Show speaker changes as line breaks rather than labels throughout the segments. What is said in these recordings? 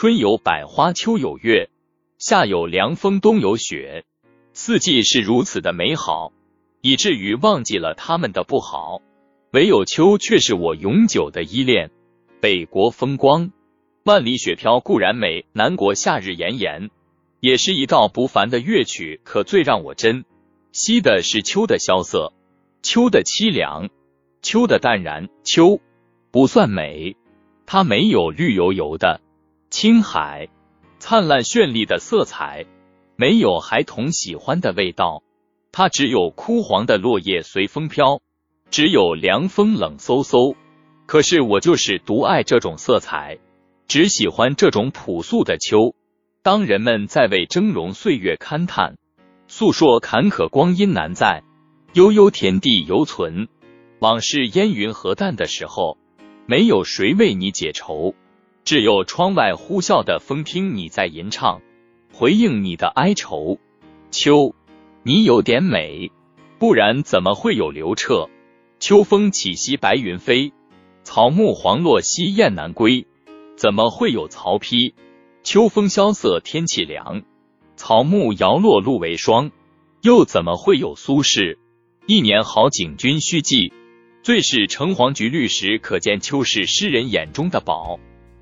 春有百花，秋有月，夏有凉风，冬有雪，四季是如此的美好，以至于忘记了他们的不好。唯有秋却是我永久的依恋。北国风光，万里雪飘固然美，南国夏日炎炎，也是一道不凡的乐曲。可最让我珍惜的是秋的萧瑟，秋的凄凉，秋的淡然。秋不算美，它没有绿油油的青海，灿烂绚丽的色彩，没有孩童喜欢的味道，它只有枯黄的落叶随风飘，只有凉风冷飕飕。可是我就是独爱这种色彩，只喜欢这种朴素的秋。当人们在为峥嵘岁月勘叹，诉说坎坷光阴难在，悠悠天地犹存，往事烟云何淡的时候，没有谁为你解愁，只有窗外呼啸的风听你在吟唱，回应你的哀愁。秋，你有点美，不然怎么会有刘彻？秋风起兮白云飞。草木黄落兮雁南归，怎么会有曹丕？秋风萧瑟天气凉，草木摇落露为霜，又怎么会有苏轼？一年好景君须记，最是橙黄橘绿时，可见秋是诗人眼中的宝。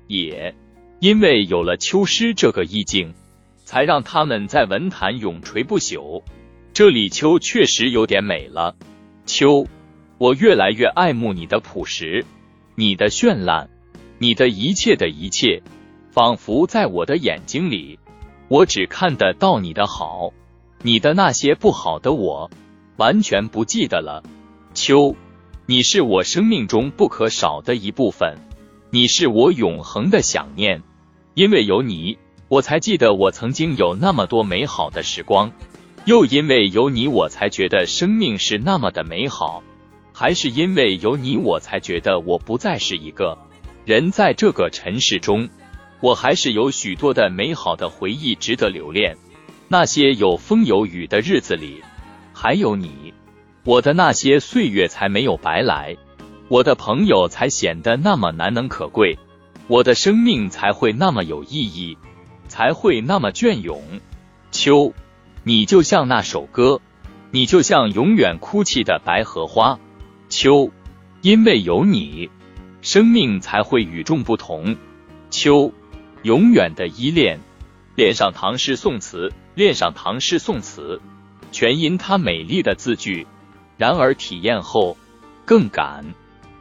也因为有了秋诗这个意境，才让他们在文坛永垂不朽。这里秋确实有点美了。秋，我越来越爱慕你的朴实。你的绚烂，你的一切的一切，仿佛在我的眼睛里，我只看得到你的好，你的那些不好的我完全不记得了。秋，你是我生命中不可少的一部分，你是我永恒的想念，因为有你，我才记得我曾经有那么多美好的时光，又因为有你，我才觉得生命是那么的美好。还是因为有你，我才觉得我不再是一个人，在这个尘世中，我还是有许多的美好的回忆值得留恋。那些有风有雨的日子里，还有你，我的那些岁月才没有白来，我的朋友才显得那么难能可贵，我的生命才会那么有意义，才会那么隽永。秋，你就像那首歌，你就像永远哭泣的白荷花。秋，因为有你，生命才会与众不同。秋，永远的依恋。恋上唐诗宋词，恋上唐诗宋词，全因它美丽的字句。然而体验后，更感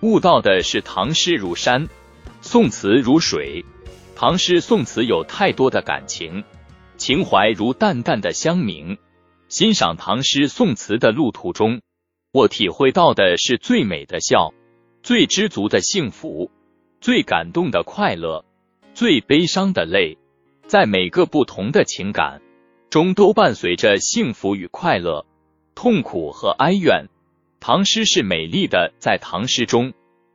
悟到的是唐诗如山，宋词如水。唐诗宋词有太多的感情，情怀如淡淡的香茗。欣赏唐诗宋词的路途中。我体会到的是最美的笑，最知足的幸福，最感动的快乐，最悲伤的泪，在每个不同的情感中都伴随着幸福与快乐，痛苦和哀怨。唐诗是美丽的，在唐诗中，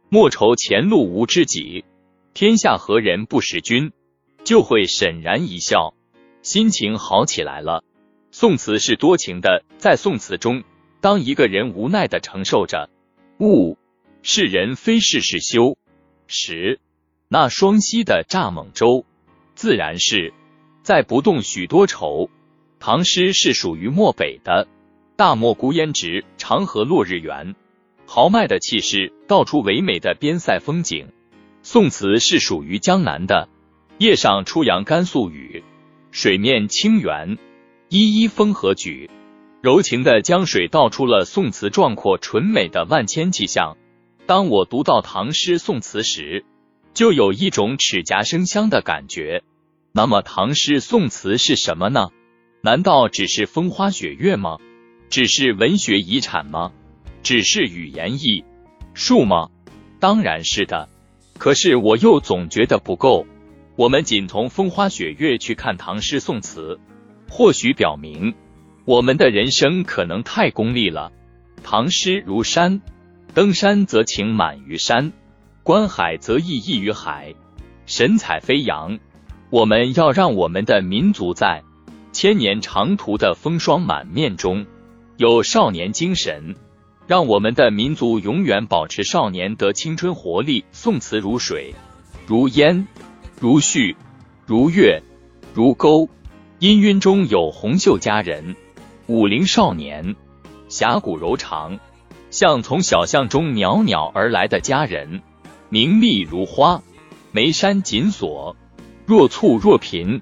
莫愁前路无知己，天下何人不识君，就会沈然一笑，心情好起来了。宋词是多情的，在宋词中。当一个人无奈的承受着物是人非事事休时，那双溪的蚱蜢舟自然是在不动许多愁。唐诗是属于漠北的，大漠孤烟直，长河落日圆，豪迈的气势，道出唯美的边塞风景。宋词是属于江南的，夜上初阳甘肃雨，水面清圆，依依风和举。柔情的江水道出了宋词壮阔纯美的万千气象。当我读到唐诗宋词时，就有一种齿颊生香的感觉。那么，唐诗宋词是什么呢？难道只是风花雪月吗？只是文学遗产吗？只是语言艺术吗？当然是的。可是我又总觉得不够。我们仅从风花雪月去看唐诗宋词，或许表明。我们的人生可能太功利了。唐诗如山，登山则情满于山，观海则意溢于海，神采飞扬。我们要让我们的民族在千年长途的风霜满面中有少年精神，让我们的民族永远保持少年的青春活力。宋词如水，如烟，如絮，如月，如钩。氤氲中有红袖佳人，武陵少年，侠骨柔肠，像从小巷中袅袅而来的佳人，明丽如花，眉山紧锁，若蹙若颦。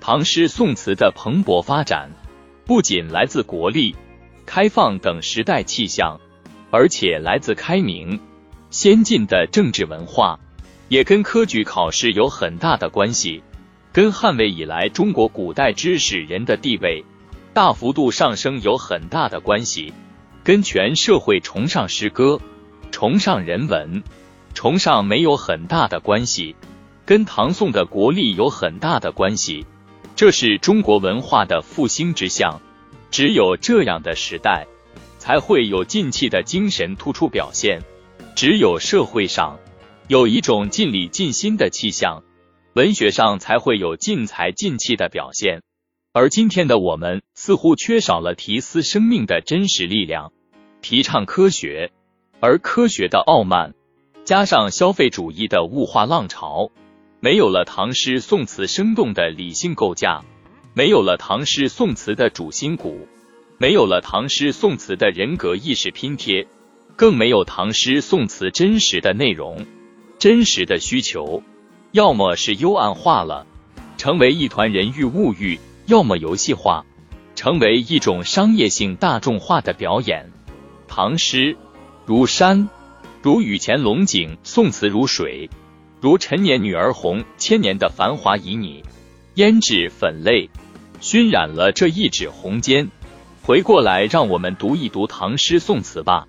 唐诗宋词的蓬勃发展，不仅来自国力、开放等时代气象，而且来自开明、先进的政治文化，也跟科举考试有很大的关系。跟汉魏以来中国古代知识人的地位大幅度上升有很大的关系，跟全社会崇尚诗歌、崇尚人文、崇尚没有很大的关系，跟唐宋的国力有很大的关系。这是中国文化的复兴之象。只有这样的时代，才会有进气的精神突出表现；只有社会上有一种尽力尽心的气象。文学上才会有尽才尽气的表现，而今天的我们似乎缺少了提思生命的真实力量，提倡科学，而科学的傲慢，加上消费主义的物化浪潮，没有了唐诗宋词生动的理性构架，没有了唐诗宋词的主心骨，没有了唐诗宋词的人格意识拼贴，更没有唐诗宋词真实的内容、真实的需求。要么是幽暗化了，成为一团人欲物欲；要么游戏化，成为一种商业性大众化的表演。唐诗如山，如雨前龙井；宋词如水，如陈年女儿红，千年的繁华旖旎，胭脂粉泪熏染了这一纸红笺。回过来，让我们读一读唐诗宋词吧。